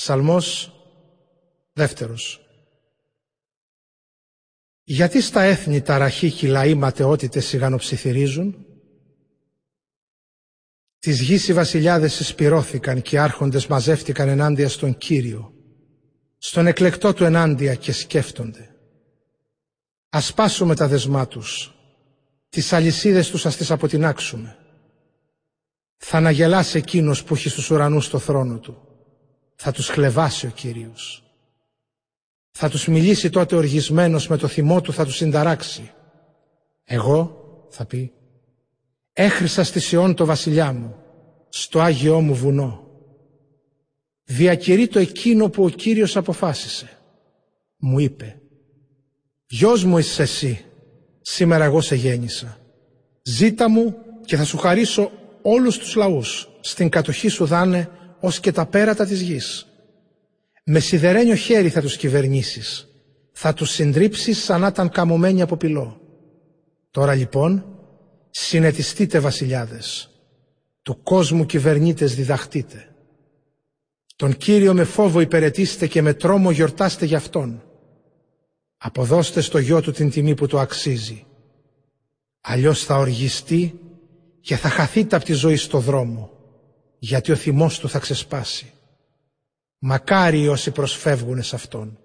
Ψαλμός δεύτερος. Γιατί στα έθνη ταραχή και λαοί ματαιότητες σιγανοψιθυρίζουν; Τις γης οι βασιλιάδες εισπυρώθηκαν και οι άρχοντες μαζεύτηκαν ενάντια στον Κύριο, στον εκλεκτό του ενάντια και σκέφτονται. Ας πάσουμε τα δεσμά τους, τις αλυσίδες τους ας τις αποτινάξουμε. Θα αναγελάσει εκείνος που έχει στους ουρανούς το θρόνο του. Θα τους χλεβάσει ο Κύριος. Θα τους μιλήσει τότε οργισμένος με το θυμό του θα τους συνταράξει. Εγώ, θα πει, έχρισα στη Σιών το βασιλιά μου, στο Άγιό μου βουνό. Διακηρύ το εκείνο που ο Κύριος αποφάσισε. Μου είπε, «Γιος μου είσαι εσύ, σήμερα εγώ σε γέννησα. Ζήτα μου και θα σου χαρίσω όλους τους λαούς. Στην κατοχή σου δάνε ως και τα πέρατα της γης. Με σιδερένιο χέρι θα τους κυβερνήσεις. Θα τους συντρίψεις σαν να ήταν καμωμένοι από πυλό. Τώρα λοιπόν, συνετιστείτε βασιλιάδες. Του κόσμου κυβερνήτες διδαχτείτε. Τον Κύριο με φόβο υπηρετήστε και με τρόμο γιορτάστε για Αυτόν. Αποδώστε στο γιο του την τιμή που το αξίζει. Αλλιώς θα οργιστεί και θα χαθείτε από τη ζωή στο δρόμο, γιατί ο θυμός του θα ξεσπάσει. Μακάρι όσοι προσφεύγουν σε Αυτόν.